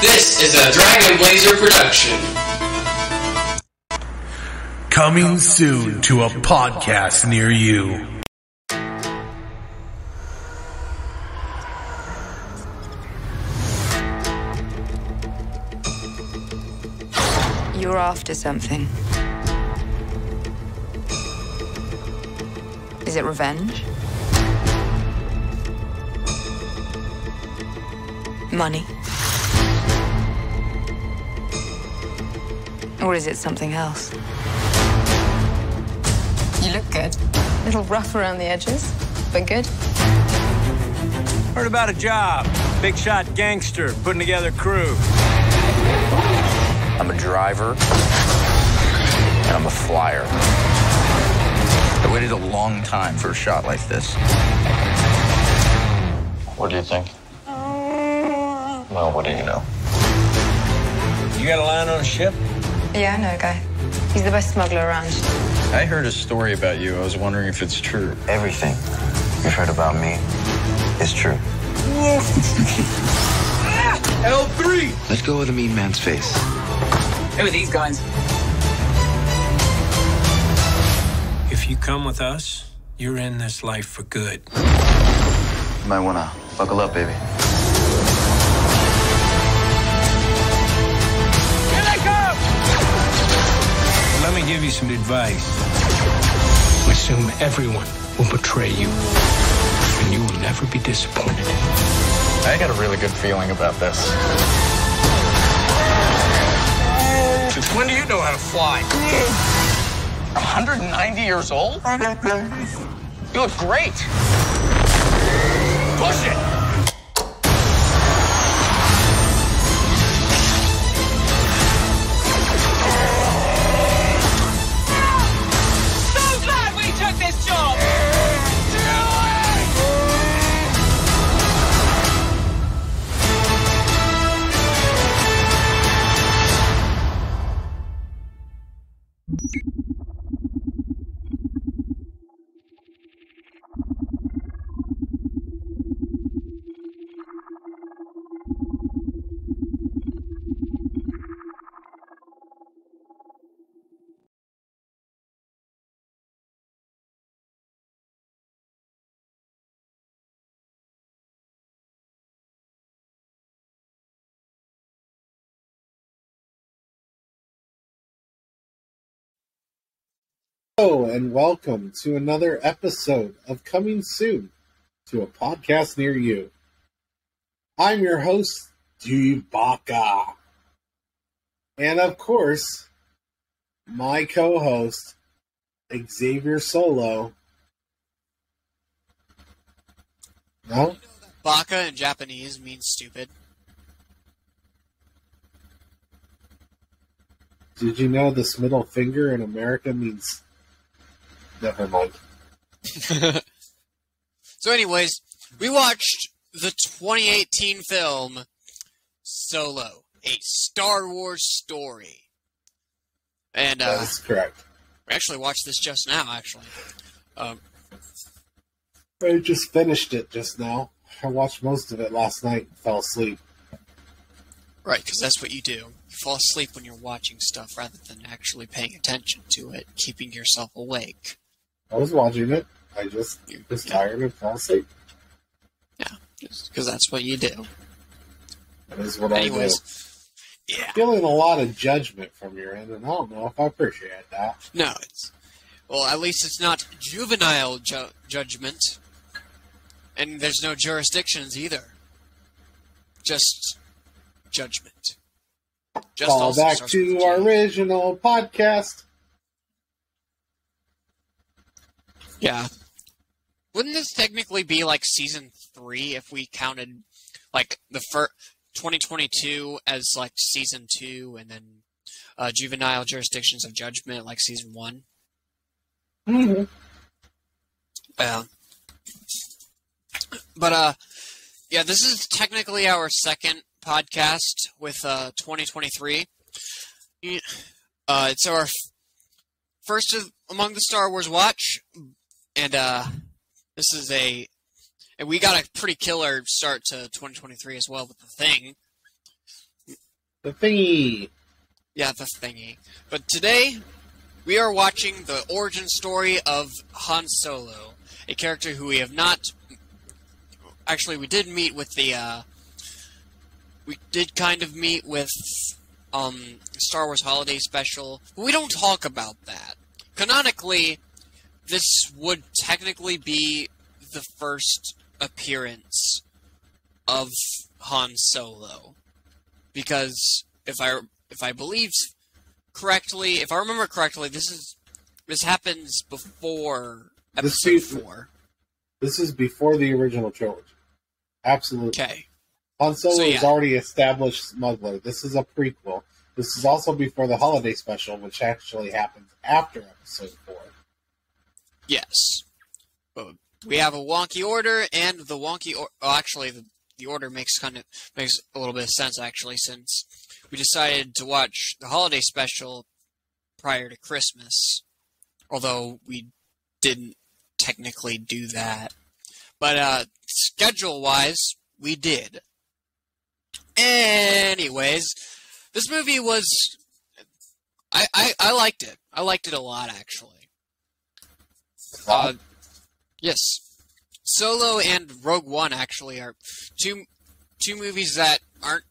This is a Dragon Blazer production. Coming soon to a podcast near you. You're after something. Is it revenge? Money? Or is it something else? You look good. A little rough around the edges, but good. Heard about a job. Big shot gangster putting together crew. I'm a driver, and I'm a flyer. I waited a long time for a shot like this. What do you think? Well, what do you know? You got a line on a ship? Yeah, I know a guy. He's the best smuggler around. I heard a story about you. I was wondering if it's true. Everything you've heard about me is true. L3! Let go of the mean man's face. Who are these guys? If you come with us, you're in this life for good. You might wanna buckle up, baby. Let me give you some advice. Assume everyone will betray you, and you will never be disappointed. I got a really good feeling about this. Since when do you know how to fly? 190 years old? You look great. Push it! Hello and welcome to another episode of Coming Soon to a podcast near you. I'm your host, Dubaka. And of course, my co host, Xavier Solo. No? Baka in Japanese means stupid. Did you know this middle finger in America means. Never mind. So, anyways, we watched the 2018 film Solo, a Star Wars story. And uh, is correct. we actually watched this just now, actually. Um, I just finished it just now. I watched most of it last night and fell asleep. right, because that's what you do. You fall asleep when you're watching stuff rather than actually paying attention to it, keeping yourself awake. I was watching it. I just was tired and fell asleep. Yeah, because that's what you do. That is what I do. Anyways, yeah. Feeling a lot of judgment from your end, and I don't know if I appreciate that. No, it's well. At least it's not juvenile ju- judgment, and there's no jurisdictions either. Just judgment. Just Call back to our original podcast. Yeah. Wouldn't this technically be like season three if we counted like the first 2022 as like season two, and then uh, juvenile jurisdictions of judgment like season one? Mm-hmm. Yeah. But uh yeah, this is technically our second podcast with uh 2023. Uh it's our f- first of, among the Star Wars watch and uh this is a and we got a pretty killer start to 2023 as well with the thing. The thingy. Yeah, the thingy. But today, we are watching the origin story of Han Solo, a character who we have not. Actually, we did meet with the. Uh, we did kind of meet with um, Star Wars Holiday Special. But we don't talk about that. Canonically, this would technically be the first appearance of Han Solo, because if I if I believe correctly, if I remember correctly, this is this happens before This episode is- four. This is before the original trilogy. Absolutely. Okay, Han Solo So, is already established smuggler. This is a prequel. This is also before the holiday special, which actually happens after episode four. Yes, we have a wonky order, and the wonky or actually the the order makes kind of makes a little bit of sense actually since we decided to watch the holiday special prior to Christmas, although we didn't technically do that. But uh, schedule wise, we did. Anyways, this movie was. I, I, I liked it. I liked it a lot, actually. Uh, yes. Solo and Rogue One actually are two two movies that aren't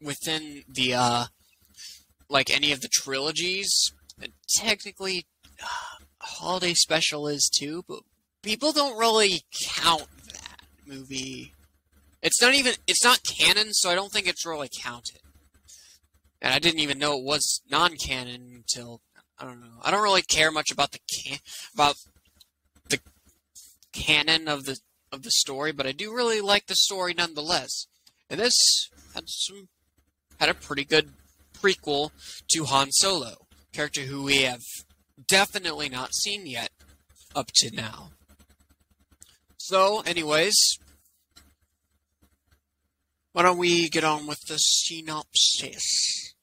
within the uh like any of the trilogies. Technically, uh, Holiday Special is too, but people don't really count that movie. It's not even it's not canon, so I don't think it's really counted. And I didn't even know it was non-canon until I don't know. I don't really care much about the can about canon of the of the story, but I do really like the story nonetheless. And this had some had a pretty good prequel to Han Solo, character who we have definitely not seen yet up to now. So, anyways, why don't we get on with the synopsis?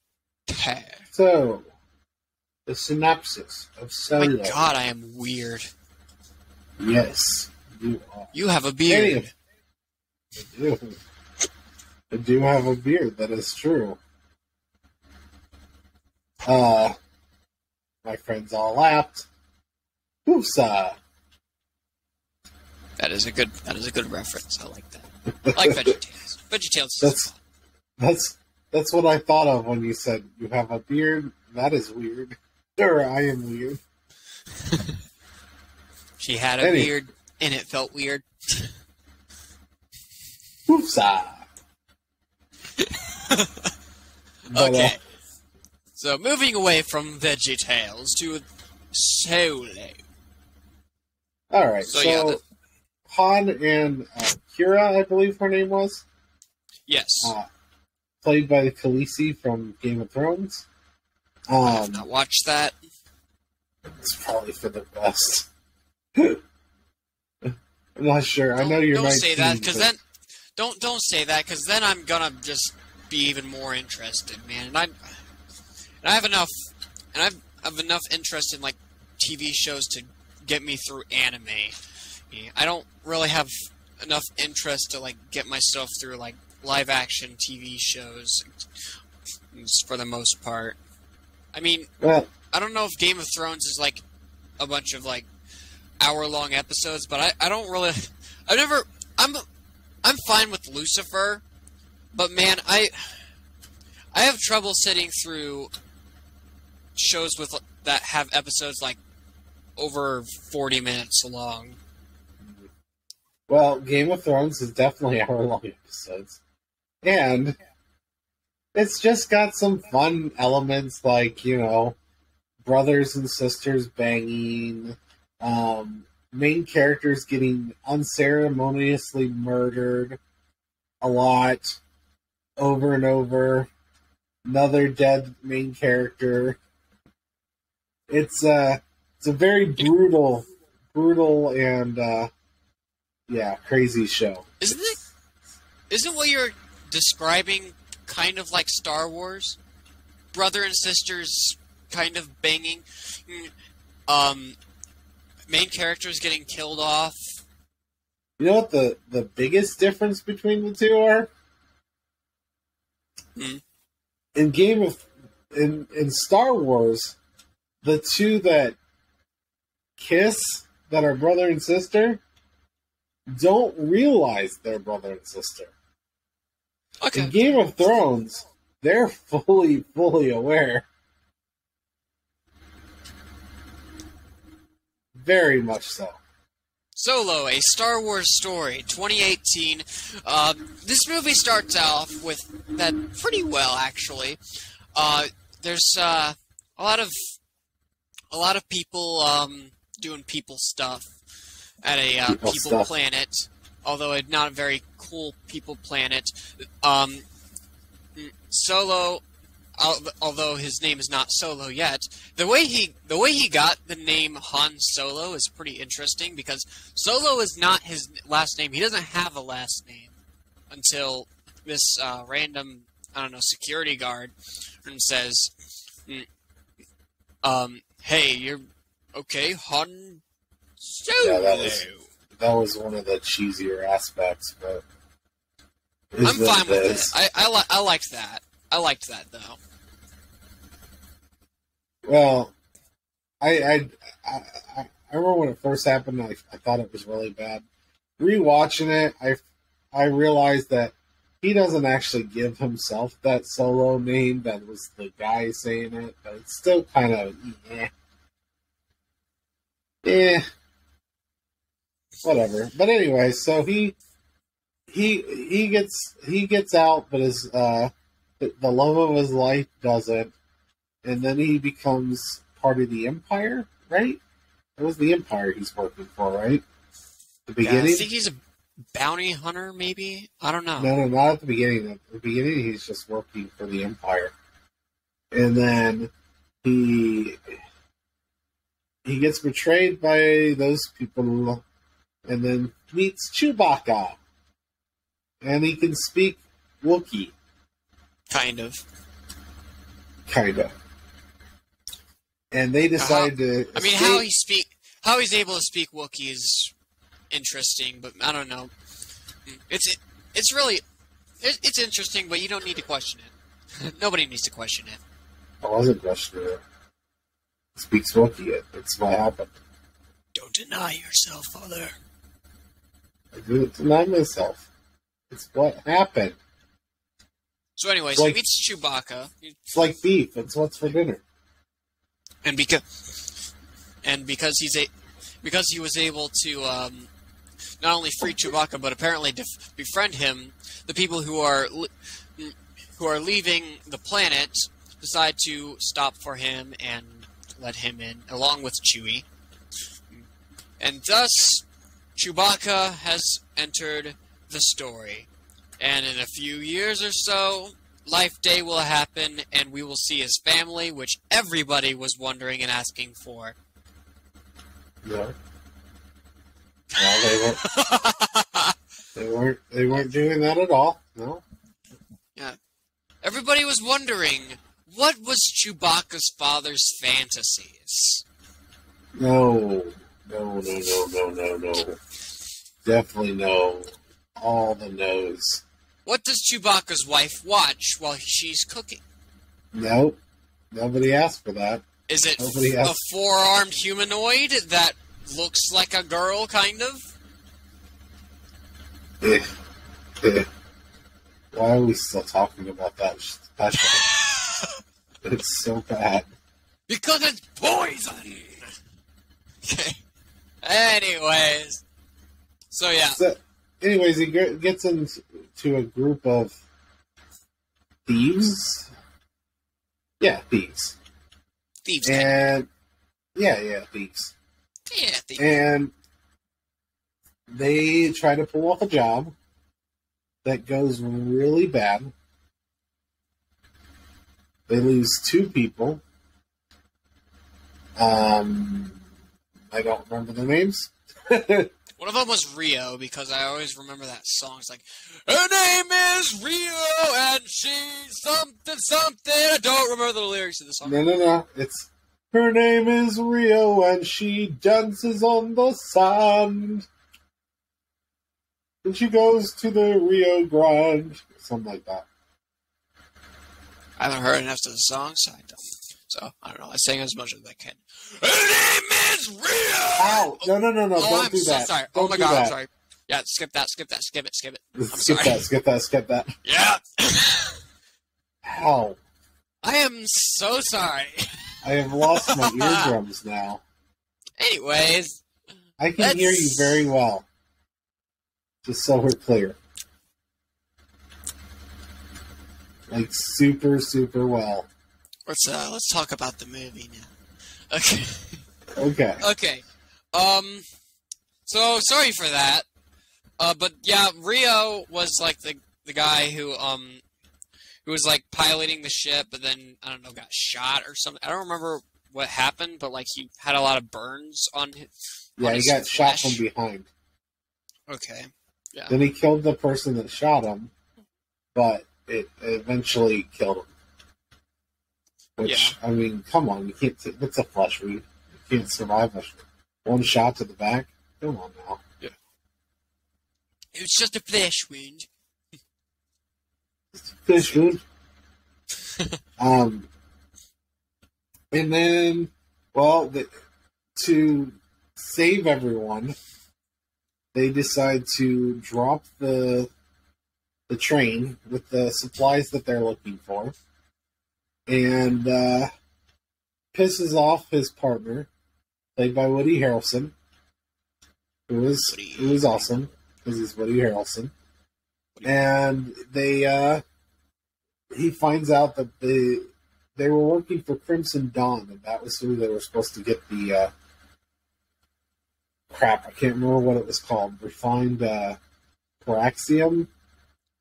So, the synopsis of Solo. My God, I am weird. Yes, you are. You have a beard. I do. I do have a beard. That is true. Uh, my friends all laughed. Hoopsa. That is a good. That is a good reference. I like that. I like VeggieTales. VeggieTales That's- That's that's what I thought of when you said you have a beard. That is weird. Sure, I am weird. She had a Any- beard, and it felt weird. Hoopsa. But, uh, Okay. So moving away from VeggieTales to Solo. all right. So, So, yeah, the- Han and uh, Qi'ra, I believe her name was, Yes. uh, played by the Khaleesi from Game of Thrones. I have Um, not watched that. it's probably for the best. I'm not sure. I know you're. Don't say that because but- then don't don't say that because then I'm gonna just be even more interested, man. And I and I have enough and I've have enough interest in like TV shows to get me through anime. I don't really have enough interest to like get myself through like live action TV shows for the most part. I mean, Well, I don't know if Game of Thrones is like a bunch of like hour long episodes, but I, I don't really I've never I'm I'm fine with Lucifer, but man, I I have trouble sitting through shows with that have episodes like over 40 minutes long. well, Game of Thrones is definitely hour long episodes, and it's just got some fun elements like you know brothers and sisters banging, um, main characters getting unceremoniously murdered a lot over and over. Another dead main character. It's uh it's a very brutal, brutal and uh, yeah, crazy show. Isn't it isn't what you're describing kind of like Star Wars? Brother and sisters kind of banging. Mm, Um main characters getting killed off. You know what the the biggest difference between the two are? Hmm. in Game of in in Star Wars, the two that kiss that are brother and sister don't realize they're brother and sister. Okay. In Game of Thrones, they're fully fully aware. Very much so. Solo, a Star Wars story, 2018. Uh, this movie starts off with that pretty well, actually. Uh, there's uh, a lot of a lot of people um, doing people stuff at a uh, People people, stuff. planet, although it's not a very cool people planet. Um, Solo, although his name is not Solo yet, the way he the way he got the name Han Solo is pretty interesting because Solo is not his last name. He doesn't have a last name until this uh, random I don't know security guard and says, mm, um, "Hey, you're okay, Han Solo." Yeah, that was- That was one of the cheesier aspects, but I'm fine with it. I I, li- I liked that. I liked that though. Well, I I, I I remember when it first happened. I, I thought it was really bad. Rewatching it, I I realized that he doesn't actually give himself that solo name. That was the guy saying it, but it's still kind of yeah, yeah, whatever. But anyway, so he he he gets he gets out, but his uh the love of his life doesn't and then he becomes part of the Empire, right? It was the Empire he's working for, right? The Yeah, I think he's a bounty hunter, maybe. I don't know. No, no, not at the beginning. At the beginning, he's just working for the Empire, and then he he gets betrayed by those people, and then meets Chewbacca, and he can speak Wookiee, Kind of. kind of. And they decide to. I mean, escape- how he speak, how he's able to speak Wookiee is interesting, but I don't know. It's it's really it, it's interesting, but you don't need to question it. Nobody needs to question it. I wasn't questioning it. Speaks Wookiee. It's what happened. Don't deny yourself, father. I didn't deny myself. It's what happened. So, anyways, Like- he meets Chewbacca, It's like beef. It's what's for dinner. And because and because he's a because he was able to um, not only free Chewbacca but apparently def- befriend him, the people who are li- who are leaving the planet decide to stop for him and let him in, along with Chewie, and thus Chewbacca has entered the story. And in a few years or so, Life Day will happen, and we will see his family, which everybody was wondering and asking for. No. Well, they weren't. They weren't. They weren't doing that at all. No. Yeah. Everybody was wondering what was Chewbacca's father's fantasies. No. No. No. No. No. No. No. Definitely no. All the no's. What does Chewbacca's wife watch while she's cooking? Nope. Nobody asked for that. Is it Nobody a asked. four-armed humanoid that looks like a girl, kind of? Why are we still talking about that special? it's so bad. Because it's poison. Okay. Anyways, so yeah, So, anyways, he gets into a group of thieves. Yeah, thieves. thieves. And yeah, yeah, thieves. yeah, thieves. And they try to pull off a job that goes really bad. They lose two people. Um, I don't remember the names. One of them was Rio because I always remember that song. It's like, her name is Rio and she's something something. I don't remember the lyrics of the song. No, no, no. It's her name is Rio and she dances on the sand. And she goes to the Rio Grande. Something like that. I haven't heard enough of the song, so I don't. So I don't know. I sang as much as I can. Her name is Rhea. Ow! No, no, no, no! oh, don't I'm do so that. sorry. Don't oh my god, that. I'm sorry. Yeah, skip that. Skip that. Skip it. Skip it. I'm skip sorry. that. Skip that. Skip that. Yeah. Ow! I am so sorry. I have lost my eardrums now. Anyways, I can Let's- hear you very well. Just so we're clear. Like super, super well. Let's uh let's talk about the movie now. Okay. Okay. Okay. Um. So sorry for that. Uh, but yeah, Rio was like the the guy who um who was like piloting the ship, but then I don't know got shot or something. I don't remember what happened, but like he had a lot of burns on his. Yeah, on he his got shot from behind. Okay. Yeah. Then he killed the person that shot him, but it eventually killed him. Which I mean, come on, you can't. T- that's a flesh wound. You can't survive a one shot to the back. Come on now. Yeah. It was just a flesh wound. Fish wound. um, and then, well, the, to save everyone, they decide to drop the the train with the supplies that they're looking for, and uh, pisses off his partner, played by Woody Harrelson, who was who was awesome because he's Woody Harrelson, and they uh, he finds out that they they were working for Crimson Dawn, and that was who they were supposed to get the uh, crap. I can't remember what it was called. Refined uh, Coaxium.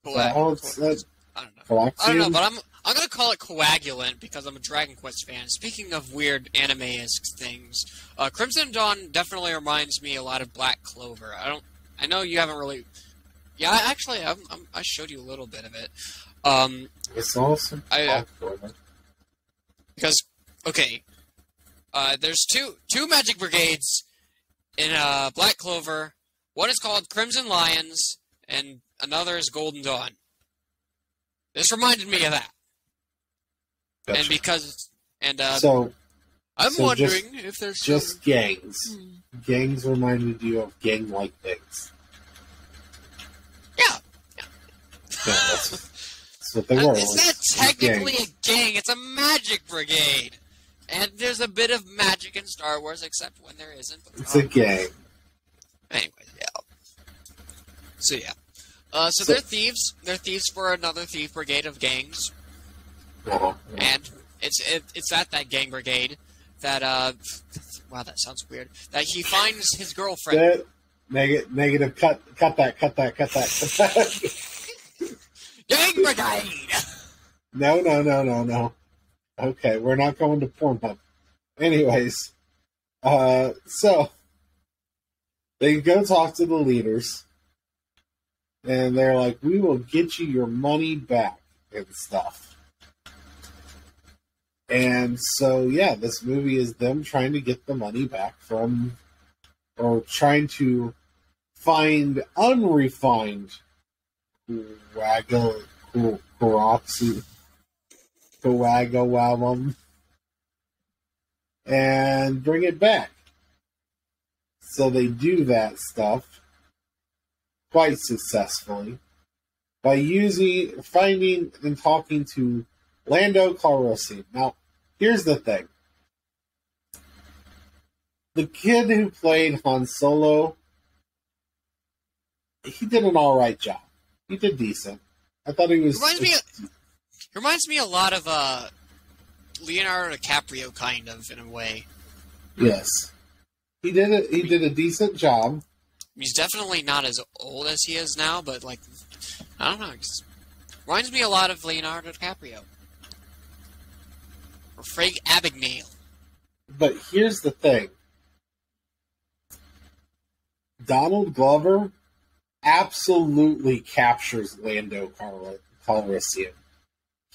Coag- it's that I don't know. Coaxium. I don't know, but I'm I'm gonna call it coagulant because I'm a Dragon Quest fan. Speaking of weird anime-esque things, uh, Crimson Dawn definitely reminds me a lot of Black Clover. I don't. I know you haven't really. Yeah, actually, I'm, I'm, I showed you a little bit of it. Um, it's awesome. I, uh, because okay, uh, there's two two magic brigades in uh, Black Clover. One is called Crimson Lions, and another is Golden Dawn. This reminded me of that, and because and uh, so I'm so wondering if there's just gangs. Hmm. Gangs reminded you of gang-like things. yeah. Yeah, that's, that's what they Uh, were. It's not technically a gang; it's a magic brigade, and there's a bit of magic in Star Wars, except when there isn't. It's a gang. Anyway, yeah. So yeah. Uh, so, So- they're thieves. They're thieves for another thief brigade of gangs, Uh-huh. and it's it, it's at that gang brigade that uh, wow, that sounds weird. That he finds his girlfriend. That- negative. Cut. Cut that. Cut that. Cut that. Cut that. Gang brigade. no, no, no, no, no. Okay, we're not going to Pornhub. Anyways, uh, so they go talk to the leaders, and they're like, "We will get you your money back and stuff." And so, yeah, this movie is them trying to get the money back from, or trying to find unrefined co- coaxi- coagulum and bring it back. So they do that stuff quite successfully by using, finding, and talking to Lando Calrissian. Now, here's the thing: the kid who played Han Solo, he did an all right job. He did decent. I thought he was. reminds me. Reminds me a lot of uh, Leonardo DiCaprio, kind of in a way. Yes, he did a he did a decent job. He's definitely not as old as he is now, but like, I don't know. Reminds me a lot of Leonardo DiCaprio or Frank Abagnale. But here's the thing: Donald Glover absolutely captures Lando Cal- Calrissian.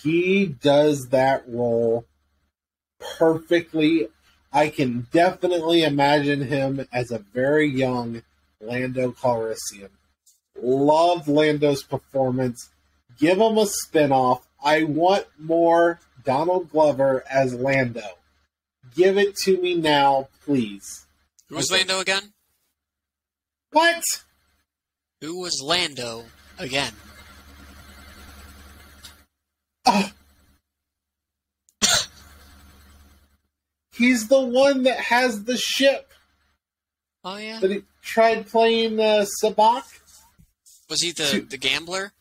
He does that role perfectly. I can definitely imagine him as a very young Lando Calrissian. Love Lando's performance. Give him a spinoff. I want more Donald Glover as Lando. Give it to me now, please. Who was Lando again? What? Who was Lando again? Ugh. He's the one that has the ship Oh yeah. that he tried playing uh, sabacc, Was he the Shoot. the gambler?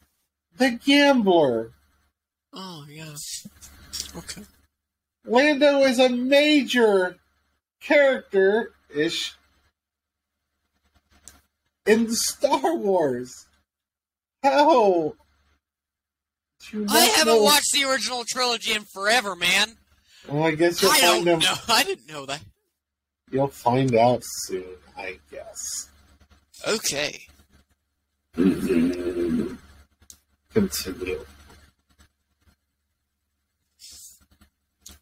the gambler. Oh yeah. Okay. Lando is a major character ish in Star Wars. How? You I haven't know- watched the original trilogy in forever, man. Well, I guess you'll I find don't know. I didn't know that. You'll find out soon, I guess. Okay. Continue.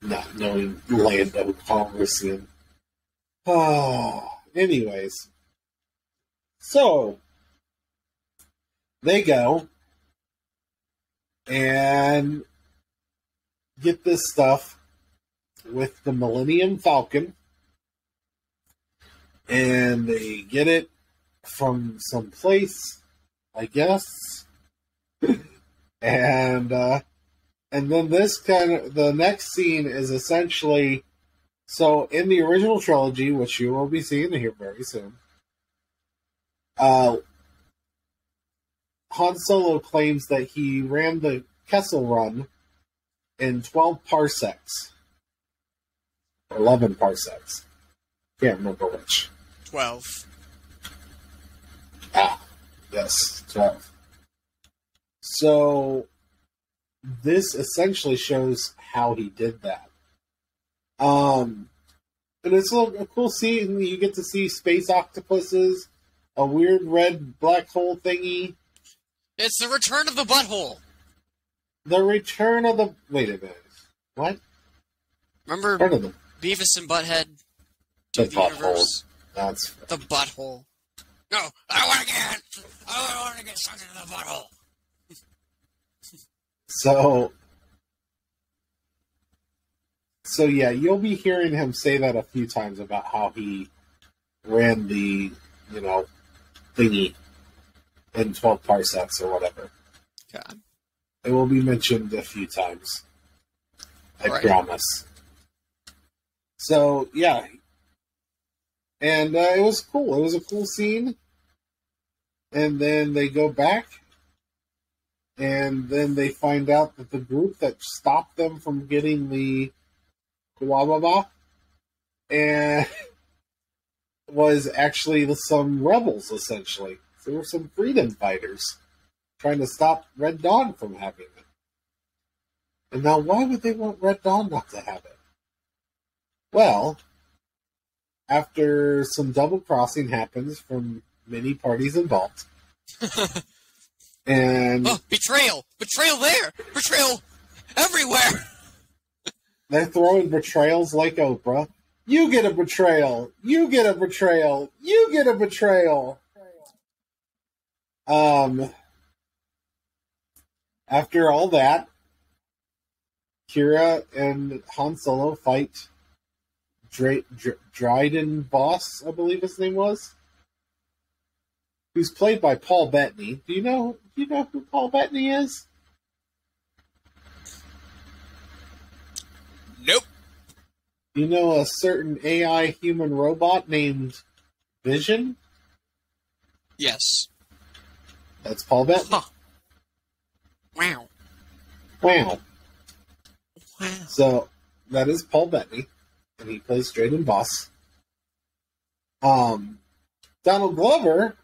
Not knowing Lando Calrissian. Oh, anyways. So, they go and get this stuff with the Millennium Falcon. And they get it from some place, I guess. and uh and then this kind of the next scene is essentially so in the original trilogy, which you will be seeing here very soon. Uh Han Solo claims that he ran the Kessel Run in 12 parsecs. Or 11 parsecs. Can't remember which. Twelve. Ah, yes, 12. So, this essentially shows how he did that. Um, and it's a, a cool scene. You get to see space octopuses, a weird red black hole thingy, It's the return of the butthole. the return of the. Wait a minute. What? Remember Return of the. Beavis and Butthead? To The the, universe. That's. The butthole. No, I want to get. I want to get sucked into the butthole. So. So, yeah, you'll be hearing him say that a few times about how he ran the, you know, thingy in 12 parsecs or whatever. God. It will be mentioned a few times. I Right. promise. So, yeah. And uh, it was cool. It was a cool scene. And then they go back. And then they find out that the group that stopped them from getting the Kawababa and was actually some rebels, essentially. There were some freedom fighters trying to stop Red Dawn from having it. And now, why would they want Red Dawn not to have it? Well, after some double crossing happens from many parties involved, and Oh, betrayal! Betrayal there! Betrayal everywhere! they're throwing betrayals like Oprah. You get a betrayal. You get a betrayal. You get a betrayal. Um, after all that, Qi'ra and Han Solo fight Dra- Dr- Dryden Vos, I believe his name was, who's played by Paul Bettany. Do you know? Do you know who Paul Bettany is? Nope. You know a certain AI human robot named Vision? Yes. That's Paul Bettany. Huh. Wow. Wow. Wow. So that is Paul Bettany, and he plays Dryden Vos. Um, Donald Glover.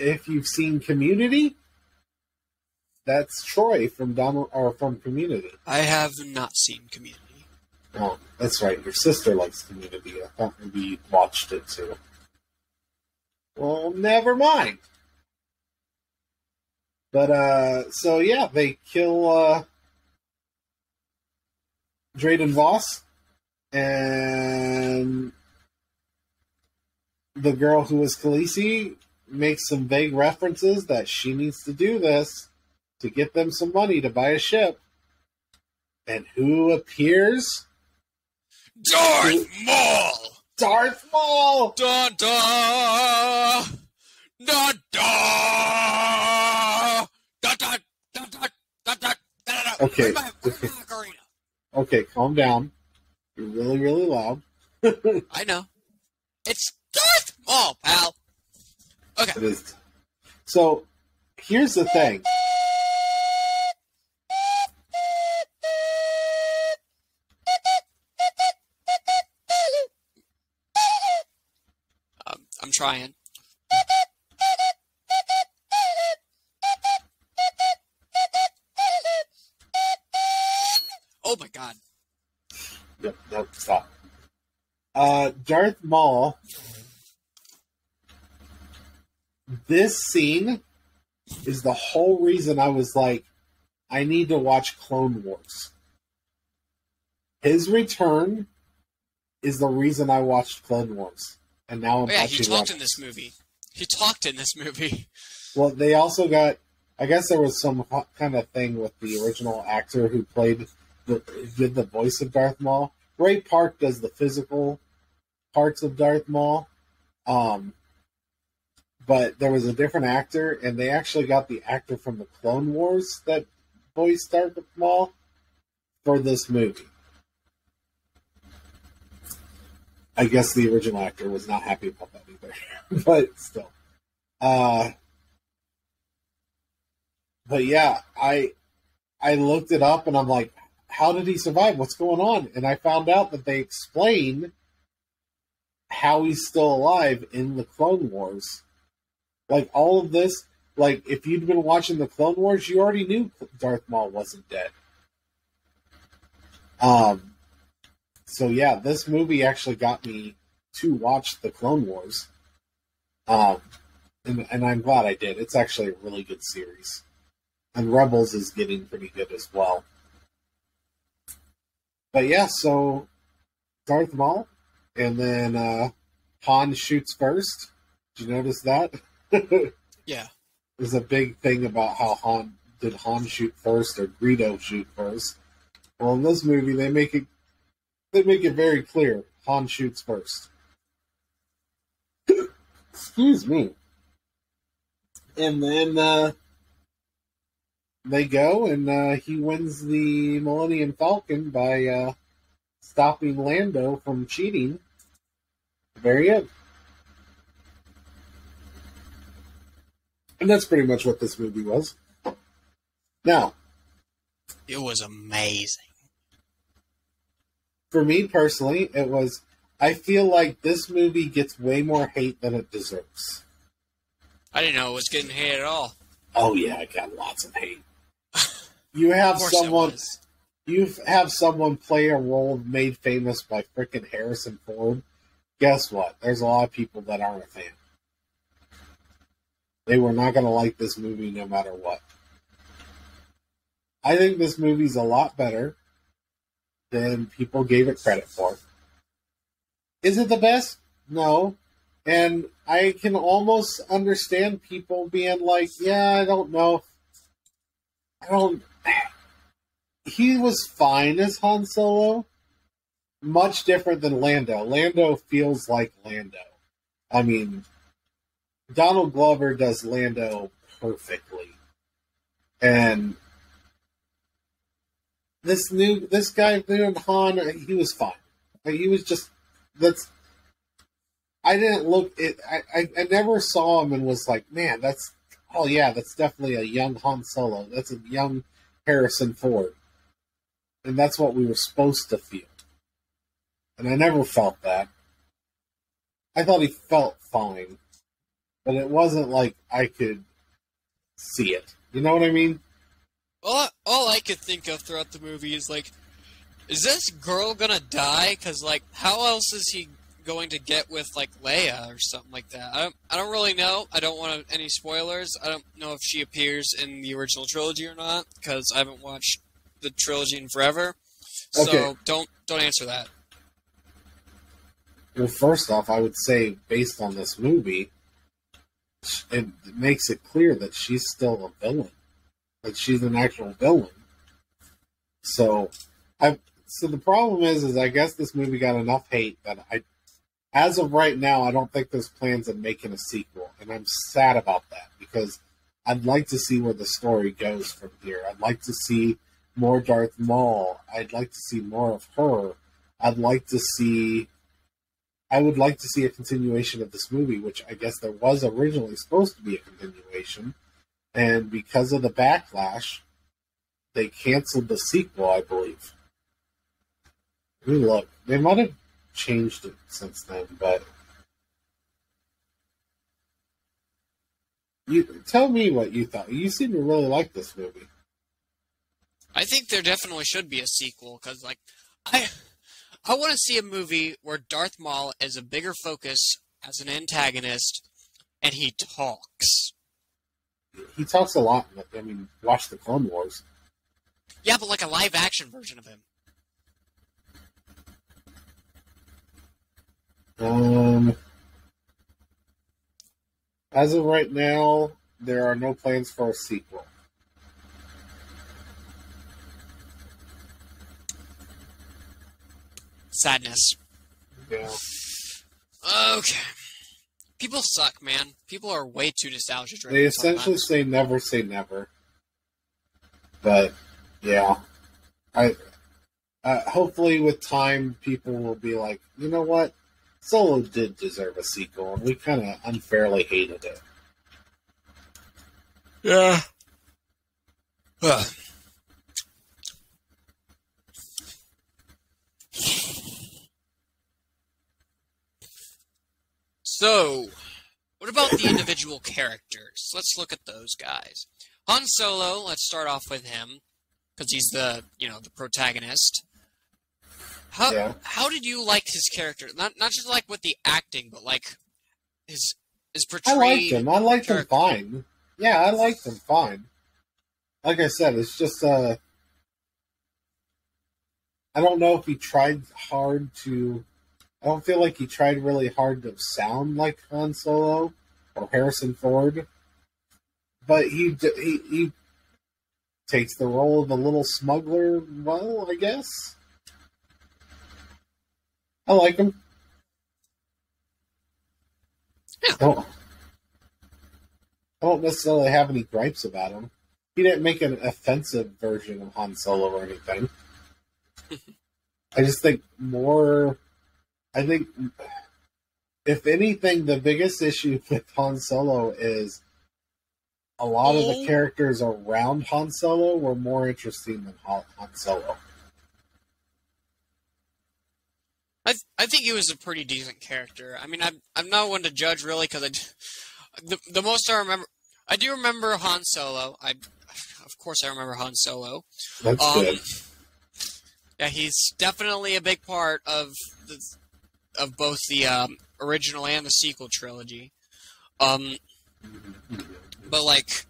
If you've seen Community, that's Troy from Donald or from Community. I have not seen Community. Oh, that's right. Your sister likes Community. I thought maybe you watched it too. Well, never mind. But uh so yeah, they kill uh Dryden Vos and the girl who was Khaleesi makes some vague references that she needs to do this to get them some money to buy a ship. And who appears? Darth Maul! Darth Maul! Da da! Da da! Da da! Da da! Da da! Da da! Okay. Where's my- where's my? Okay, calm down. You're really, really loud. I know. It's Darth Maul, pal. Okay. It is. So, here's the thing. Um, I'm trying. Oh my god. Yep, nope, stop. Uh, Darth Maul. This scene is the whole reason I was like, I need to watch Clone Wars. His return is the reason I watched Clone Wars, and now I'm Oh yeah, he talked in this movie. He talked in this movie. Well, they also got. I guess there was some kind of thing with the original actor who played the did the voice of Darth Maul. Ray Park does the physical parts of Darth Maul, um, but there was a different actor, and they actually got the actor from the Clone Wars that voiced Darth Maul for this movie. I guess the original actor was not happy about that either, but still. Uh, but yeah, I I looked it up and I'm like, how did he survive? What's going on? And I found out that they explain how he's still alive in the Clone Wars. Like all of this, like if you'd been watching the Clone Wars, you already knew Darth Maul wasn't dead. Um so yeah, this movie actually got me to watch the Clone Wars. Um and, and I'm glad I did. It's actually a really good series. And Rebels is getting pretty good as well. But yeah, so Darth Maul, and then uh, Han shoots first. Did you notice that? Yeah. There's a big thing about how Han did Han shoot first or Greedo shoot first. Well, in this movie, they make it they make it very clear Han shoots first. Excuse me. And then uh, they go, and uh, he wins the Millennium Falcon by uh, stopping Lando from cheating. Very end. And that's pretty much what this movie was. Now, It was amazing. for me personally, it was. I feel like this movie gets way more hate than it deserves. I didn't know it was getting hate at all. Oh yeah, it got lots of hate. You have Of course it someone. You have someone play a role made famous by frickin' Harrison Ford. Guess what? There's a lot of people that aren't a fan. They were not going to like this movie no matter what. I think this movie's a lot better than people gave it credit for. Is it the best? No. And I can almost understand people being like, yeah, I don't know. I don't. He was fine as Han Solo. Much different than Lando. Lando feels like Lando. I mean, Donald Glover does Lando perfectly. And this new this guy doing Han, he was fine. Like, he was just that's. I didn't look it. I, I I never saw him and was like, man, that's oh yeah, that's definitely a young Han Solo. That's a young Harrison Ford, and that's what we were supposed to feel. And I never felt that. I thought he felt fine, but it wasn't like I could see it. You know what I mean? All, all I could think of throughout the movie is like, is this girl gonna die? Because like, how else is he going to get with like Leia or something like that? I don't, I don't really know. I don't want any spoilers. I don't know if she appears in the original trilogy or not because I haven't watched the trilogy in forever. So Okay. don't don't answer that. Well, first off, I would say based on this movie, it makes it clear that she's still a villain. Like she's an actual villain. So, I so the problem is, is I guess this movie got enough hate that I, as of right now, I don't think there's plans of making a sequel, and I'm sad about that because I'd like to see where the story goes from here. I'd like to see more Darth Maul. I'd like to see more of her. I'd like to see. I would like to see a continuation of this movie, which I guess there was originally supposed to be a continuation, and because of the backlash, they canceled the sequel. I believe. Let me look. They might have changed it since then, but you tell me what you thought. You seem to really like this movie. I think there definitely should be a sequel because, like, I I want to see a movie where Darth Maul is a bigger focus as an antagonist, and he talks. He talks a lot. I mean, watch the Clone Wars. Yeah, but like a live action version of him. Um, as of right now, there are no plans for a sequel. Sadness. Yeah. Okay. People suck, man. People are way too nostalgia driven. They essentially sometimes. say never say never. But yeah, I uh, hopefully with time people will be like, you know what, Solo did deserve a sequel, and we kind of unfairly hated it. Yeah. Ugh. So, what about the individual characters? Let's look at those guys. Han Solo, let's start off with him because he's the, you know, the protagonist. How Yeah. how did you like his character? Not not just like with the acting, but like his his portrayal. I liked him. I liked him fine. Yeah, I liked him fine. Like I said, it's just uh I don't know if he tried hard to I don't feel like he tried really hard to sound like Han Solo or Harrison Ford. But he he he takes the role of the little smuggler well, I guess. I like him. Yeah. I don't, I don't necessarily have any gripes about him. He didn't make an offensive version of Han Solo or anything. I just think more. I think, if anything, the biggest issue with Han Solo is a lot of the Oh. characters around Han Solo were more interesting than Han, Han Solo. I I think he was a pretty decent character. I mean, I'm I'm not one to judge really because I d- the the most I remember I do remember Han Solo. I of course I remember Han Solo. That's Um, good. Yeah, he's definitely a big part of the of both the um, original and the sequel trilogy. Um, but like,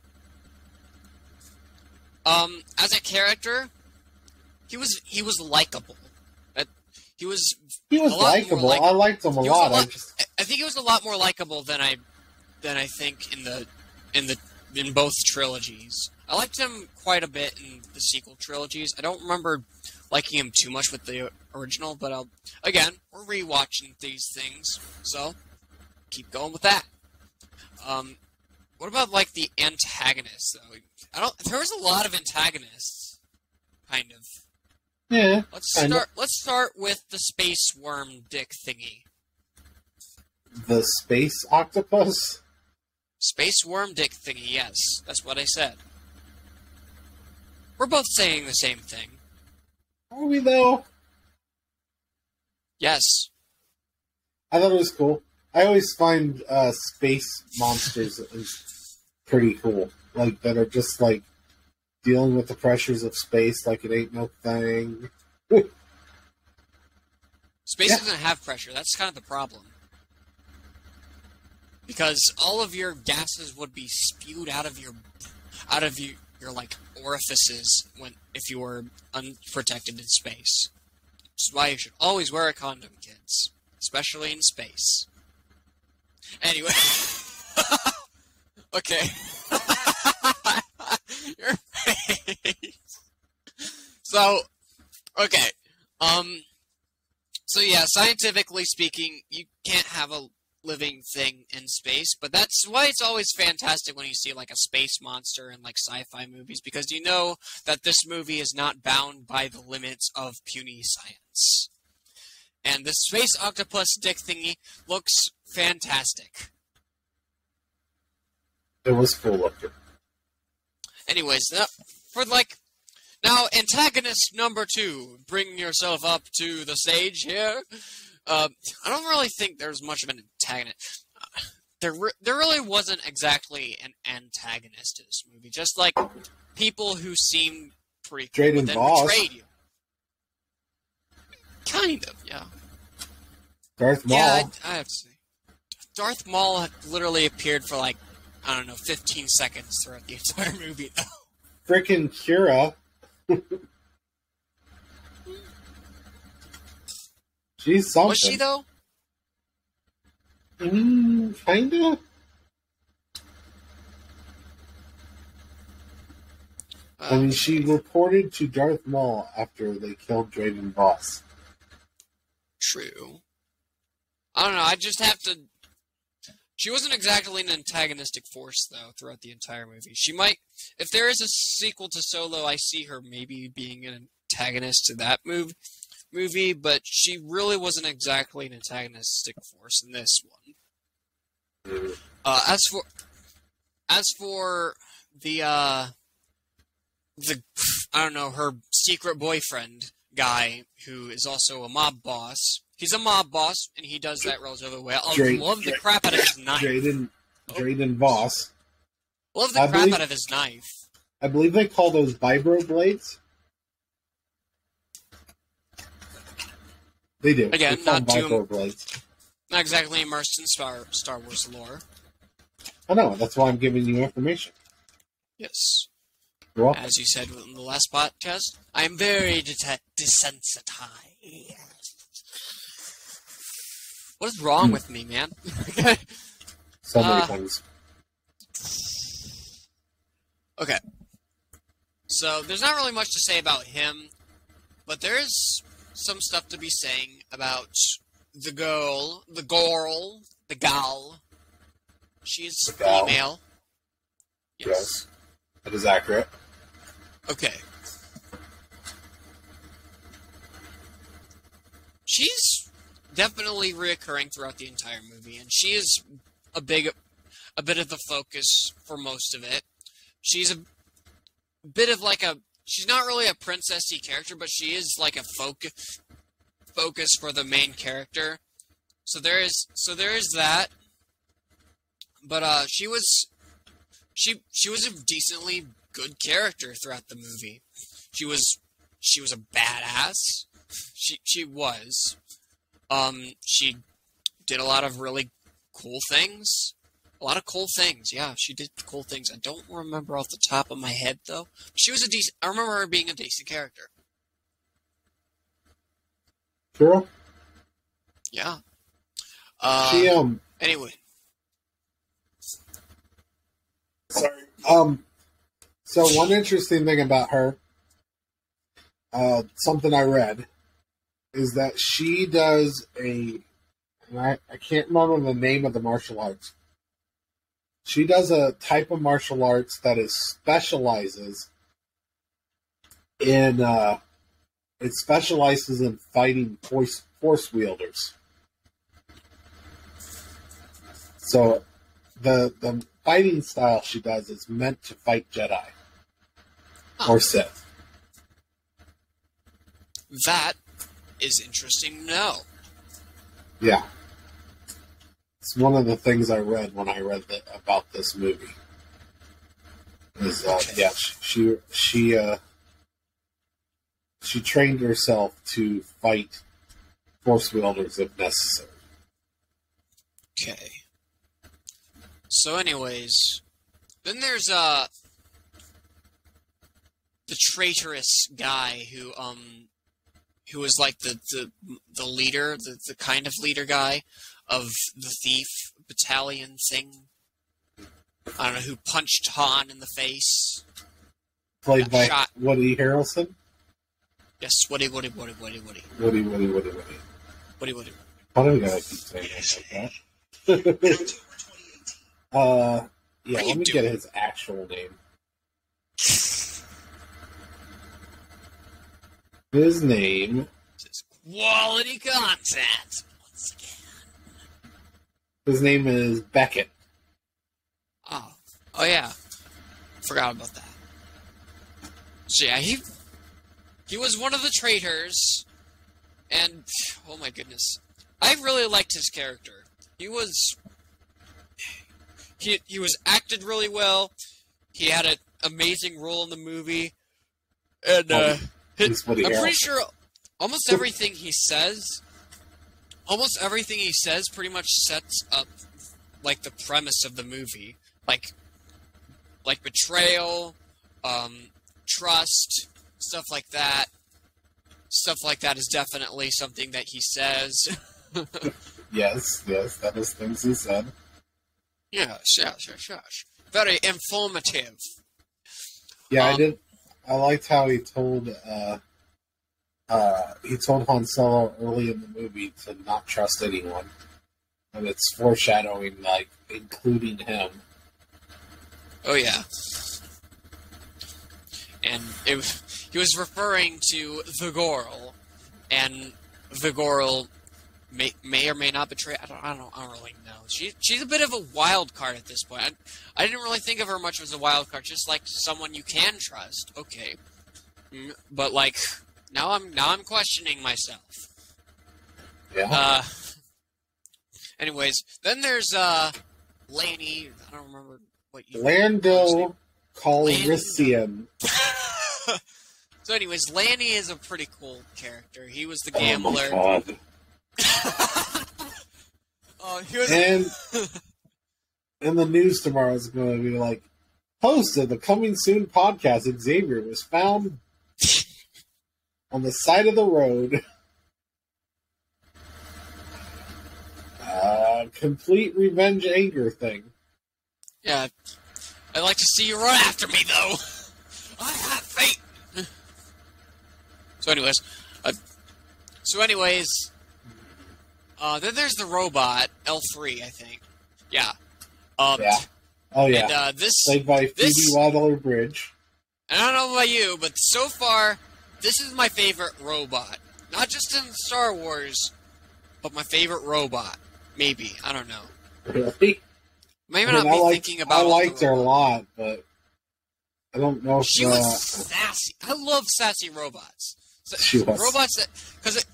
um, as a character, he was he was likable. He was He was lot likable. like- I liked him a was a lot. I just I think he was a lot more likable than I than I think in the in the in both trilogies. I liked him quite a bit in the sequel trilogies. I don't remember liking him too much with the original, but I'll, again, we're rewatching these things, so keep going with that. Um, what about like the antagonists though? I don't. There was a lot of antagonists, kind of. yeah. Let's start. Let's start with the space worm dick thingy. The space octopus. Space worm dick thingy, yes. That's what I said. We're both saying the same thing. Are we though? Yes. I thought it was cool. I always find uh, space monsters is pretty cool. Like that are just like dealing with the pressures of space like it ain't no thing. Space Yeah. doesn't have pressure. That's kind of the problem. Because all of your gases would be spewed out of your out of your, your like orifices when if you were unprotected in space. Which is why you should always wear a condom, kids. Especially in space. Anyway. okay. your So, okay. Um. So yeah, scientifically speaking, you can't have a living thing in space, but that's why it's always fantastic when you see like a space monster in like sci-fi movies because you know that this movie is not bound by the limits of puny science. And the space octopus dick thingy looks fantastic. It was full looking. Anyways, uh, for like now, antagonist number two, bring yourself up to the stage here. Uh, I don't really think there's much of an antagonist. Uh, there, re- there really wasn't exactly an antagonist to this movie. Just like people who seem pretty cool, then Vos. betrayed you. Kind of, yeah. Darth Maul. Yeah, I, I have to say. Darth Maul literally appeared for like, I don't know, 15 seconds throughout the entire movie, though. Frickin' Qi'ra. She's something. Was she, though? Mm, kinda. I mean, she reported to Darth Maul after they killed Dryden Vos. True. I don't know. I just have to. She wasn't exactly an antagonistic force, though, throughout the entire movie. She might, if there is a sequel to Solo, I see her maybe being an antagonist to that move, movie, but she really wasn't exactly an antagonistic force in this one. Uh, as for, as for the, uh, the, I don't know, her secret boyfriend guy who is also a mob boss. He's a mob boss, and he does that relatively well. I love the crap out of his knife. Dryden, Dryden Vos. Love the I crap believe- out of his knife. I believe they call those vibro blades. They do. Again, not too-. Not exactly immersed in Star Star Wars lore. I know. That's why I'm giving you information. Yes, as you said in the last podcast, I am very det- desensitized. What is wrong with me, man? So many uh, things. Okay. So there's not really much to say about him, but there is some stuff to be saying about the girl, the girl, the gal. She's The gal. female. Yes. That is accurate. Okay. She's definitely reoccurring throughout the entire movie, and she is a big, a bit of the focus for most of it. She's a bit of like a. She's not really a princessy character, but she is like a focus focus for the main character. So there is so there is that. But uh she was she she was a decently good character throughout the movie. She was she was a badass. She she was. Um she did a lot of really cool things. A lot of cool things. Yeah, she did cool things. I don't remember off the top of my head though. She was a decent I remember her being a decent character. Qi'ra? Yeah. Uh, she um anyway, sorry. Um so one interesting thing about her, uh something I read, is that she does a and I, I can't remember the name of the martial arts. She does a type of martial arts that is specializes in uh it specializes in fighting force force wielders. So the the fighting style she does is meant to fight Jedi or Sith. that is interesting to know. Yeah. It's one of the things I read when I read the, about this movie. Is uh, yeah, she she she, uh, she trained herself to fight force wielders if necessary. Okay. So, anyways, then there's uh the traitorous guy who um who was like the the the leader, the the kind of leader guy of the thief battalion thing. I don't know who punched Han in the face. Played by shot. Woody Harrelson. Yes, Woody, Woody, Woody, Woody, Woody. Woody, Woody, Woody, Woody. Woody, Woody. Why do we gotta keep saying that like that? uh, yeah. Let me doing? get his actual name. His name. This is quality content. His name is Beckett. Oh, oh yeah, forgot about that. So yeah, he he was one of the traitors, and oh my goodness, I really liked his character. He was he he was acted really well. He had an amazing role in the movie, and uh, He's Woody I'm pretty sure almost everything he says, almost everything he says, pretty much sets up like the premise of the movie, like like betrayal, um, trust, stuff like that. Stuff like that is definitely something that he says. Yes, yes, that is things he said. yes, yes, yes, yes. Very informative. Yeah, I Um, did. I liked how he told uh, uh, he told Han Solo early in the movie to not trust anyone, and it's foreshadowing, like including him. Oh yeah. And it he was referring to the Gorl, and the Gorl may, may or may not betray. I don't, I don't, I don't really know. She, she's a bit of a wild card at this point. I, I didn't really think of her much as a wild card, just like someone you can trust. Okay, Mm, but like now I'm now I'm questioning myself. Yeah, Uh, anyways, then there's uh, Laney. I don't remember what you. Lando Calrissian. So, anyways, Lanny is a pretty cool character. He was the gambler. Oh my god! Oh, he was. And in the news tomorrow is going to be like, host of the coming soon podcast, Xavier was found on the side of the road. Uh, complete revenge anger thing. yeah, I'd like to see you run after me, though. I have faith. So, anyways, uh, so anyways, uh, then there's the robot L three, I think. Yeah. Um, Yeah. Oh yeah, And uh, this, played by Phoebe this- Waller-Bridge. I don't know about you, but so far, this is my favorite robot. Not just in Star Wars, but my favorite robot. Maybe I don't know. Really? Maybe I mean, not I be liked, thinking about. I liked her a lot, but I don't know if She uh, was sassy. I love sassy robots. She was. Robots that because it,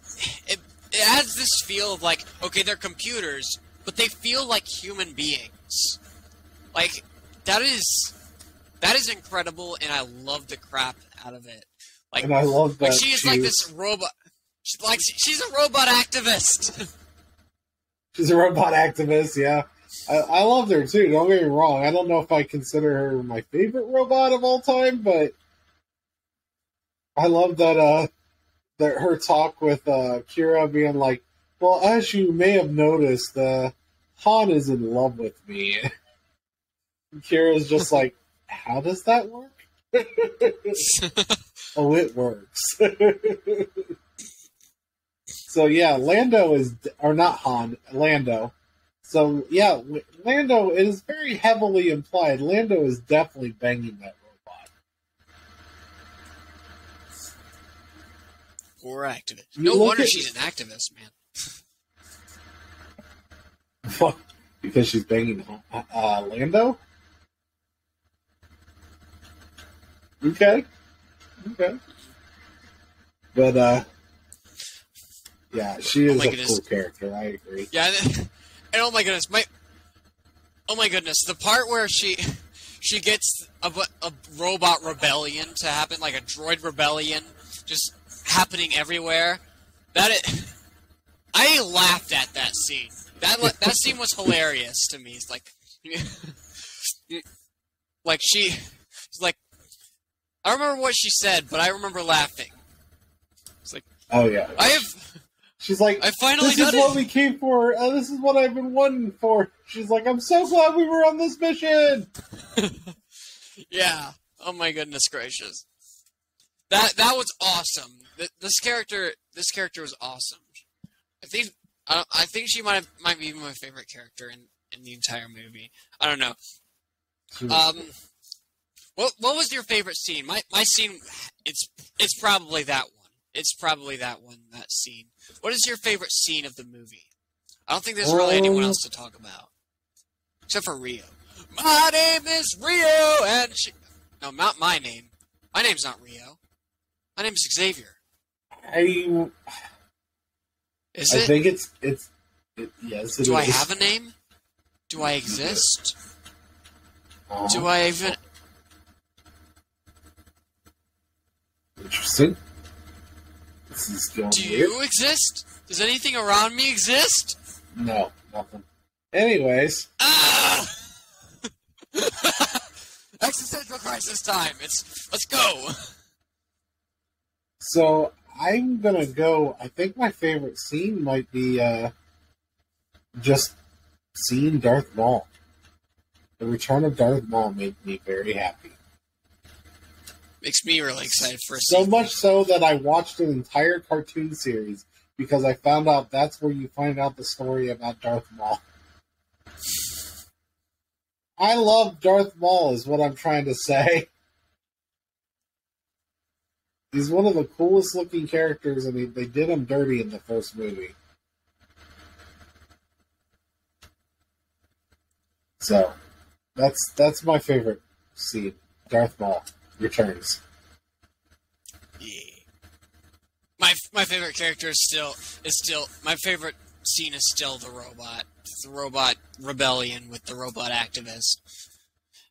it it adds this feel of like okay they're computers, but they feel like human beings. Like that is that is incredible, and I love the crap out of it. Like and I love that like she is like this robot. She's like she's a robot activist. She's a robot activist, yeah. I, I loved her too, don't get me wrong. I don't know if I consider her my favorite robot of all time, but I love that uh that her talk with uh Qi'ra being like, Well, as you may have noticed, uh Han is in love with me. Qi'ra's just like, How does that work? Oh, it works. So yeah, Lando is, or not Han, Lando. So yeah, Lando. It is very heavily implied. Lando is definitely banging that robot. Poor activist. You No wonder at- she's an activist, man. Fuck, because she's banging uh, uh, Lando. Okay, okay, but uh, yeah, she Oh is my a goodness. cool character. I agree. Yeah, and and oh my goodness, my oh my goodness, the part where she she gets a, a robot rebellion to happen, like a droid rebellion, just happening everywhere. That it, I laughed at that scene. That that scene was hilarious to me. It's like, like she, I don't remember what she said, but I remember laughing. It's like Oh yeah, I have, she's like, I finally this is done what we came for. Uh, this is what I've been wanting for. She's like, I'm so glad we were on this mission. Yeah. Oh my goodness gracious. That that was awesome. Th- This character, this character was awesome. I think I, I think she might have, might be my favorite character in, in the entire movie. I don't know. Um, what what was your favorite scene? My my scene, it's it's probably that one. It's probably that one. That scene. What is your favorite scene of the movie? I don't think there's really anyone Um, else to talk about, except for Rio. My name is Rio, and she. No, not my name. My name's not Rio. My name is Xavier. I Is I it? think it's it's it, yes. It Do I have a name? Do I exist? Uh-huh. Do I even? Interesting. This is going Do weird. you exist? Does anything around me exist? No, nothing. Anyways, Ah! Existential crisis time. It's let's go. so I'm gonna go. I think my favorite scene might be uh, just seeing Darth Maul. The return of Darth Maul made me very happy. Makes me really excited for a So sequel. much so that I watched an entire cartoon series because I found out that's where you find out the story about Darth Maul. I love Darth Maul, is what I'm trying to say. He's one of the coolest looking characters, and they, they did him dirty in the first movie. So, that's that's my favorite scene. Darth Maul returns. Yeah. My my favorite character is still is still my favorite scene is still the robot. The robot rebellion with the robot activist.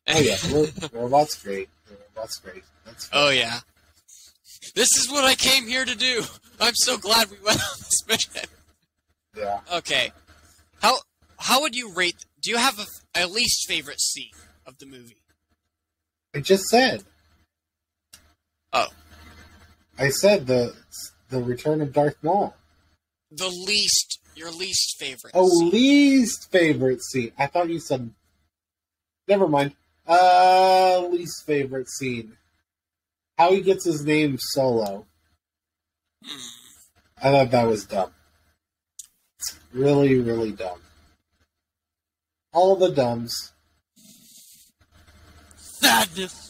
Oh yeah, Ro- Robot's great. Robot's great. That's Oh yeah. This is what I came here to do. I'm so glad we went on this mission. yeah. Okay. How how would you rate? Do you have a, a least favorite scene of the movie? I just said. Oh. I said the the return of Darth Maul. The least your least favorite. Oh, scene. least favorite scene. I thought you said. Never mind. Uh, least favorite scene. How he gets his name solo. Hmm. I thought that was dumb. It's really, really dumb. All the dumbs. Sadness.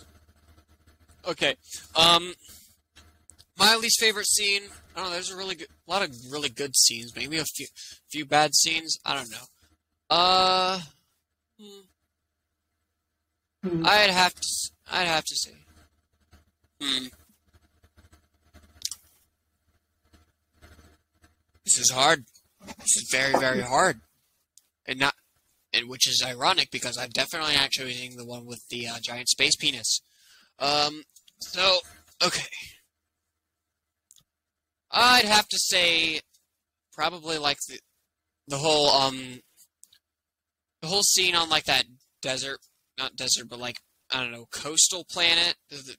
Okay. Um, my least favorite scene. I don't know. There's a really good, a lot of really good scenes. Maybe a few, few bad scenes. I don't know. Uh, hmm. Hmm. I'd have to. I'd have to say. Hmm. This is hard. This is very, very hard, and not, and which is ironic because I'm definitely actually using the one with the uh, giant space penis. Um. So, okay. I'd have to say, probably like the, the whole um, the whole scene on like that desert, not desert, but like I don't know, coastal planet. The,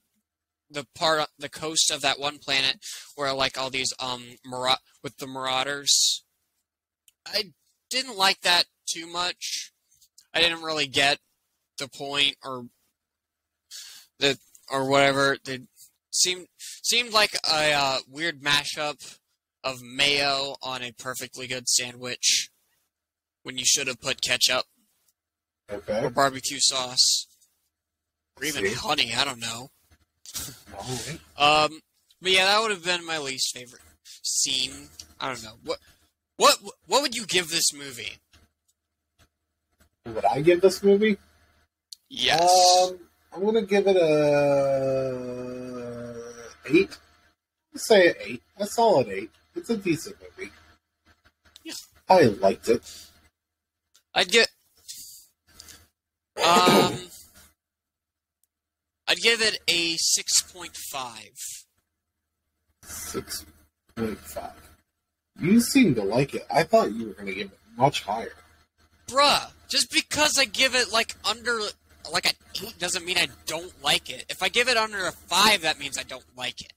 the part, the coast of that one planet where like all these um, mara- with the marauders. I didn't like that too much. I didn't really get the point or the or whatever. It seemed seemed like a uh, weird mashup of mayo on a perfectly good sandwich when you should have put ketchup Okay. or barbecue sauce or even See? honey. I don't know. Right. Um, but yeah, that would have been my least favorite scene. I don't know what what what would you give this movie? Would I give this movie? Yes. Um, I'm gonna give it a eight. Let's say an eight. A solid eight. It's a decent movie. Yeah. I liked it. I'd get. Um, I'd give it a six point five. Six point five. You seem to like it. I thought you were gonna give it much higher. Bruh, just because I give it like under like an eight doesn't mean I don't like it. If I give it under a five, that means I don't like it.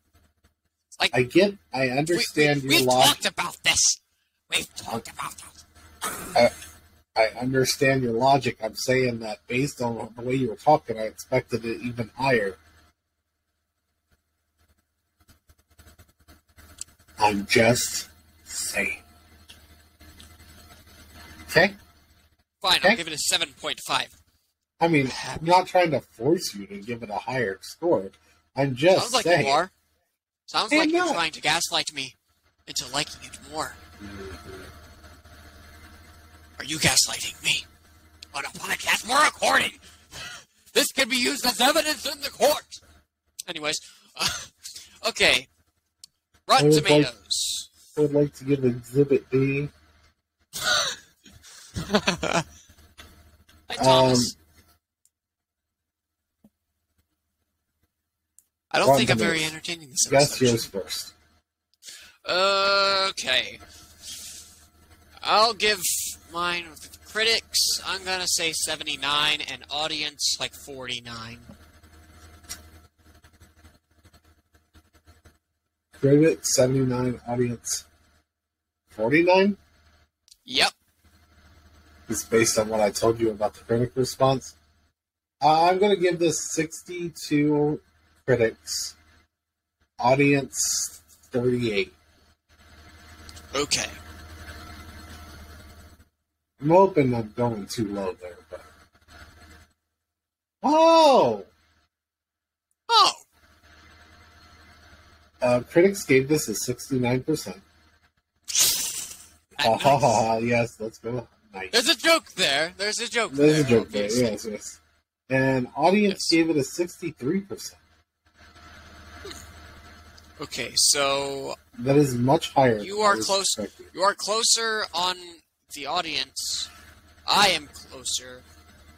Like I get. I understand we, your we've logic. talked about this. We've talked about this. I understand your logic. I'm saying that based on the way you were talking, I expected it even higher. I'm just saying. Okay? Fine, Okay. I'll give it a seven point five. I mean, I'm not trying to force you to give it a higher score. I'm just Sounds like saying. you are. Sounds I'm like you're not. trying to gaslight me into liking it more. Are you gaslighting me? On a podcast, we're recording. This can be used as evidence in the court. Anyways, uh, okay. Rotten I would like- Tomatoes. I would like to give Exhibit B. Hi, Thomas. I don't think I'm very entertaining this Guess episode. yours first. Okay. I'll give mine with critics. I'm gonna say 79 and audience like 49. Critic 79, audience 49? Yep. Is based on what I told you about the critic response. Uh, I'm going to give this 62 critics, audience 38. Okay. I'm hoping I'm going too low there, but. Oh! Oh, Uh, critics gave this a 69%. Ha ha ha ha, yes, let's go. Nice. there's a joke there. There's a joke There's there. a joke there, yes, yes. And audience Yes. gave it a 63%. Okay, so That is much higher. You are close. expecting. you are closer on the audience. I am closer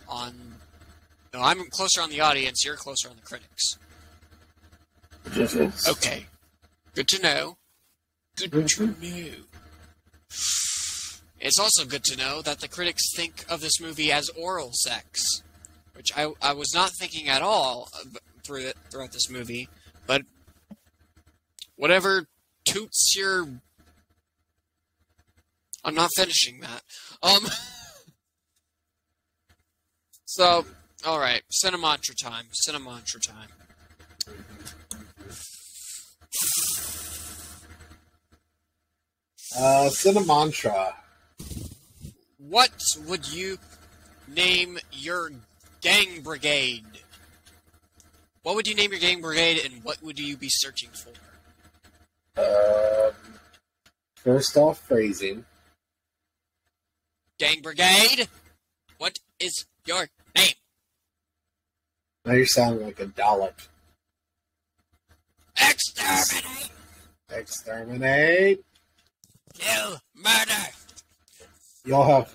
on. No, I'm closer on the audience. You're closer on the critics. Okay. Good to know. Good to know. It's also good to know that the critics think of this movie as oral sex, which I, I was not thinking at all uh, through it, throughout this movie. But whatever toots your, I'm not finishing that. Um. so, all right, Cinemantra time. Cinemantra time. Uh, Cinemantra. What would you name your gang brigade? What would you name your gang brigade, and what would you be searching for? Um, first off, phrasing. Gang brigade, what is your name? Now you're sounding like a Dalek. Exterminate, Exterminate. kill, murder. You'll have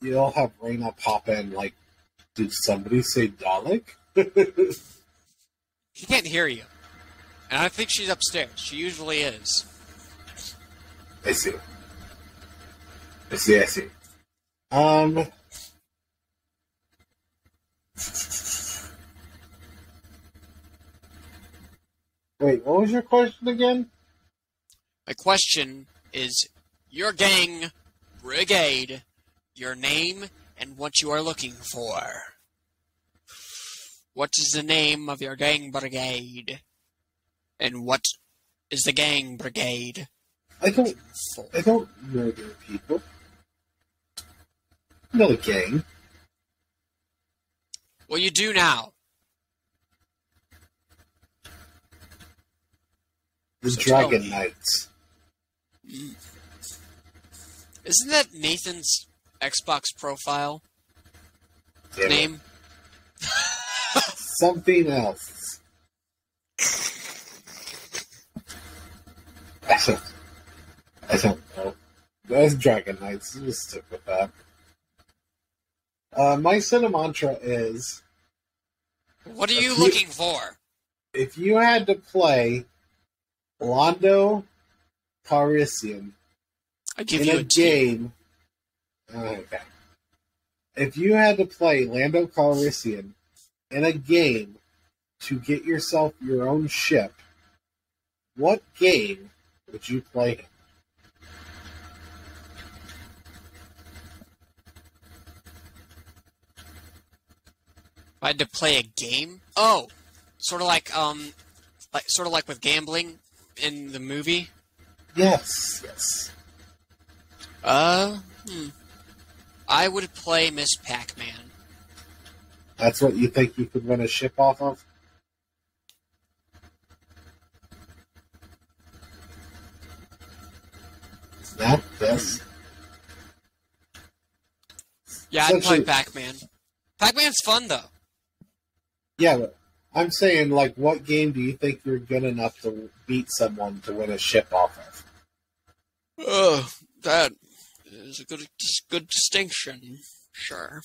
you'll have Raina pop in like, did somebody say Dalek? She can't hear you, and I think she's upstairs. She usually is. I see. I see. I see. Um. Wait, what was your question again? My question is your gang brigade, your name, and what you are looking for. What is the name of your gang brigade? And what is the gang brigade I don't. I don't murder people. I'm not a gang. Well, you do now. The So Dragon. Knights. Mm. Isn't that Nathan's Xbox profile Damn name? Something else. I don't. I don't know. That's Dragon Knights. Just stick with that. Uh, my cinemantra is What are you If you- looking for? if you had to play Londo give in you a a game, okay. If you had to play Lando Calrissian in a game to get yourself your own ship, what game would you play? I had to play a game. Oh, sort of like um, like sort of like with gambling in the movie. Yes, yes. Uh, hmm. I would play Miss Pac-Man. That's what you think you could win a ship off of? Yeah, yes. Yeah, I'd play Pac-Man. Pac-Man's fun though. Yeah, but I'm saying, like, what game do you think you're good enough to beat someone to win a ship off of? Oh, that is a good good distinction. Sure.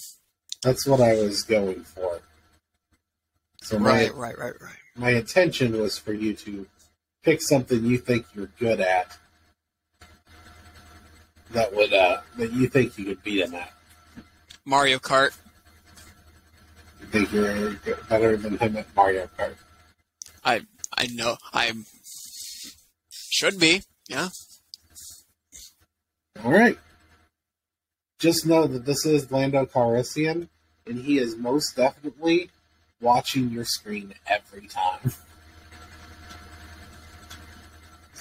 That's what I was going for. So my Right, right, right, right. my intention was for you to pick something you think you're good at that would uh that you think you could beat him at. Mario Kart. You think you're better than him at Mario Kart. I I know I should be. Yeah. All right. Just know that this is Lando Calrissian, and he is most definitely watching your screen every time.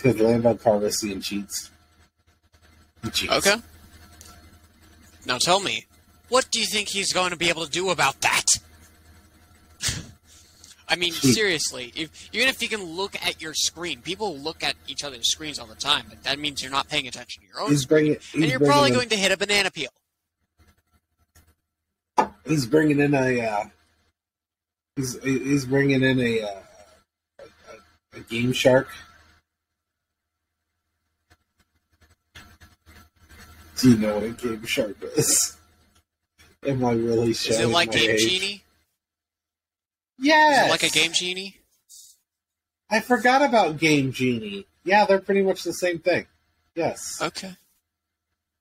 Because Lando Calrissian cheats. Cheats. Okay. Now tell me, what do you think he's going to be able to do about that? I mean, Hmm. seriously, if, even if he can look at your screen, people look at each other's screens all the time, but that means you're not paying attention to your own He's screen, bringing. And you're probably in, going to hit a banana peel. He's bringing in a. Uh, he's he's bringing in a, uh, a, a Game Shark. Do you know what a Game Shark is? Am I really Is showing it like Game age? Genie? Yes. Is it like a Game Genie? I forgot about Game Genie. Yeah, they're pretty much the same thing. Yes. Okay.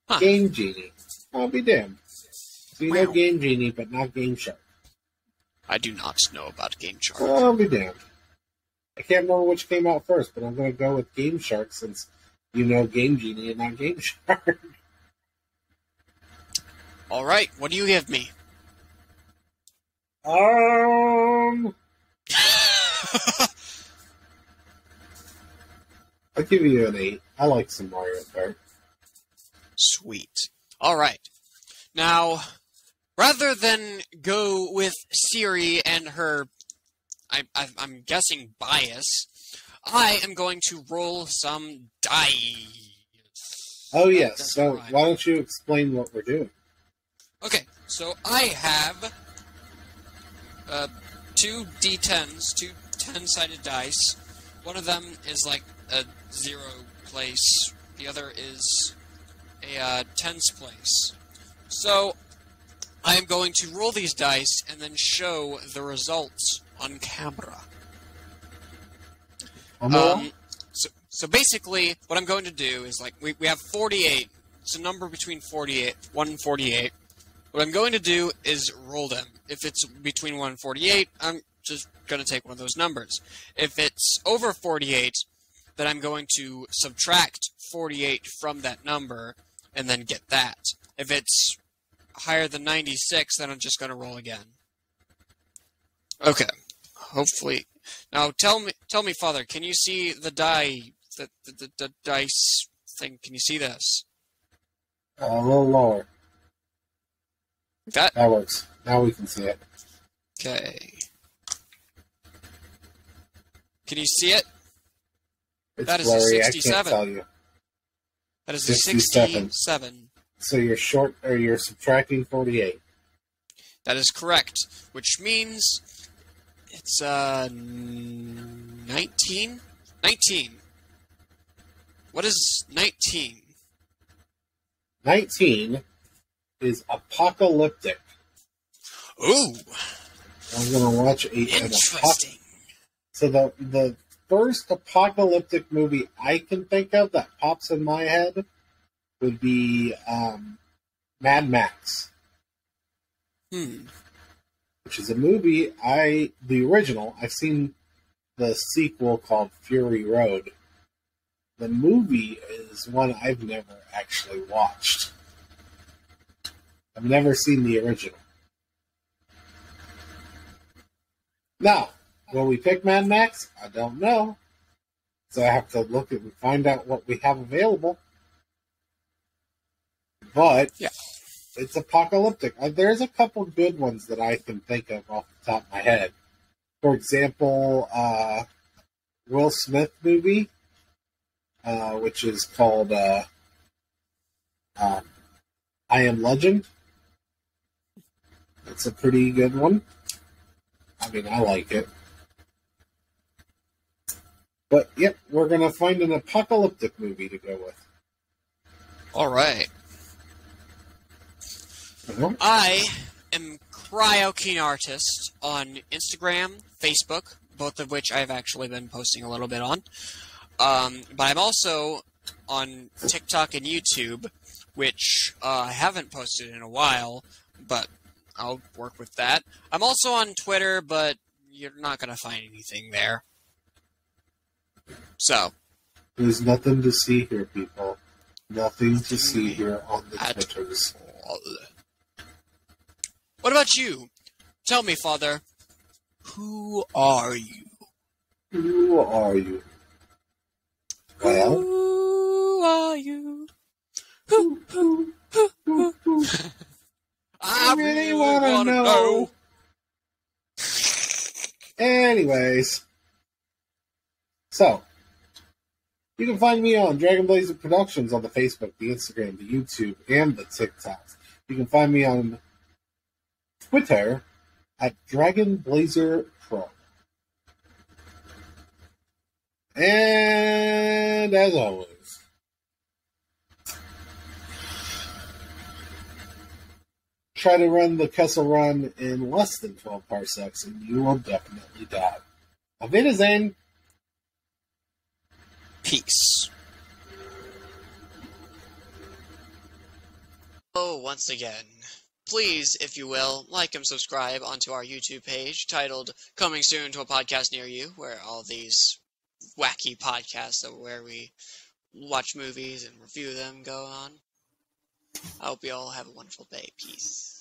Huh. Game Genie. I'll be damned. So you know Game Genie, but not Game Shark. I do not know about Game Shark. I'll be damned. I can't remember which came out first, but I'm going to go with Game Shark since you know Game Genie and not Game Shark. All right, what do you give me? um, I'll give you an 8. I like some Mario Kart. Sweet. All right. Now, rather than go with Siri and her, I, I, I'm guessing bias, I am going to roll some dice. Oh, yes. So why don't you explain what we're doing? Okay, so I have uh, two d10s, two 10 sided dice. One of them is like a zero place, the other is a uh, tens place. So I am going to roll these dice and then show the results on camera. Um, so, so basically, what I'm going to do is like we, we have 48. It's a number between 48, 1 and 48. What I'm going to do is roll them. If it's between 1 and 48, I'm just going to take one of those numbers. If it's over 48, then I'm going to subtract 48 from that number and then get that. If it's higher than 96, then I'm just going to roll again. Okay. Hopefully. Now tell me, tell me, Father, can you see the die, the, the, the, the dice thing? Can you see this? Uh, a little lower. That That works. Now we can see it. okay? Can you see it? It's That is a blurry. I 67. can't tell you. That is a 67. 67. So you're short, or you're subtracting 48. That is correct, which means it's uh 19. 19. What is 19? 19 is apocalyptic. Ooh, I'm to watch a, interesting. So the the first apocalyptic movie I can think of that pops in my head would be um, Mad Max, Hmm. which is a movie I the original. I've seen the sequel called Fury Road. The movie is one I've never actually watched. I've never seen the original. Now, will we pick Mad Max? I don't know. So I have to look and find out what we have available. But Yeah. it's apocalyptic. Uh, There's a couple good ones that I can think of off the top of my head. For example, uh, Will Smith movie, uh, which is called uh, um, I Am Legend. It's a pretty good one. I mean, I like it. But yep, we're gonna find an apocalyptic movie to go with. All right. Uh-huh. I am Cryo Keen Artist on Instagram, Facebook, both of which I've actually been posting a little bit on. Um, but I'm also on TikTok and YouTube, which uh, I haven't posted in a while, but I'll work with that. I'm also on Twitter, but you're not going to find anything there. So, There's nothing to see here, people. Nothing to mm-hmm. see here on the Twitters. what about you? Tell me, Father, who are you? Who are you? Well, Who are you? Who, who, who, who, who. I really wanna wanna know. anyways. So, you can find me on Dragon Blazer Productions on the Facebook, the Instagram, the YouTube, and the TikToks. You can find me on Twitter at Dragon Blazer Pro. And as always, try to run the Kessel Run in less than 12 parsecs, and you will definitely die. Auf Wiedersehen! Peace. Oh, once again. Please, if you will, like and subscribe onto our YouTube page titled Coming Soon to a Podcast Near You, where all these wacky podcasts where we watch movies and review them go on. I hope you all have a wonderful day. Peace.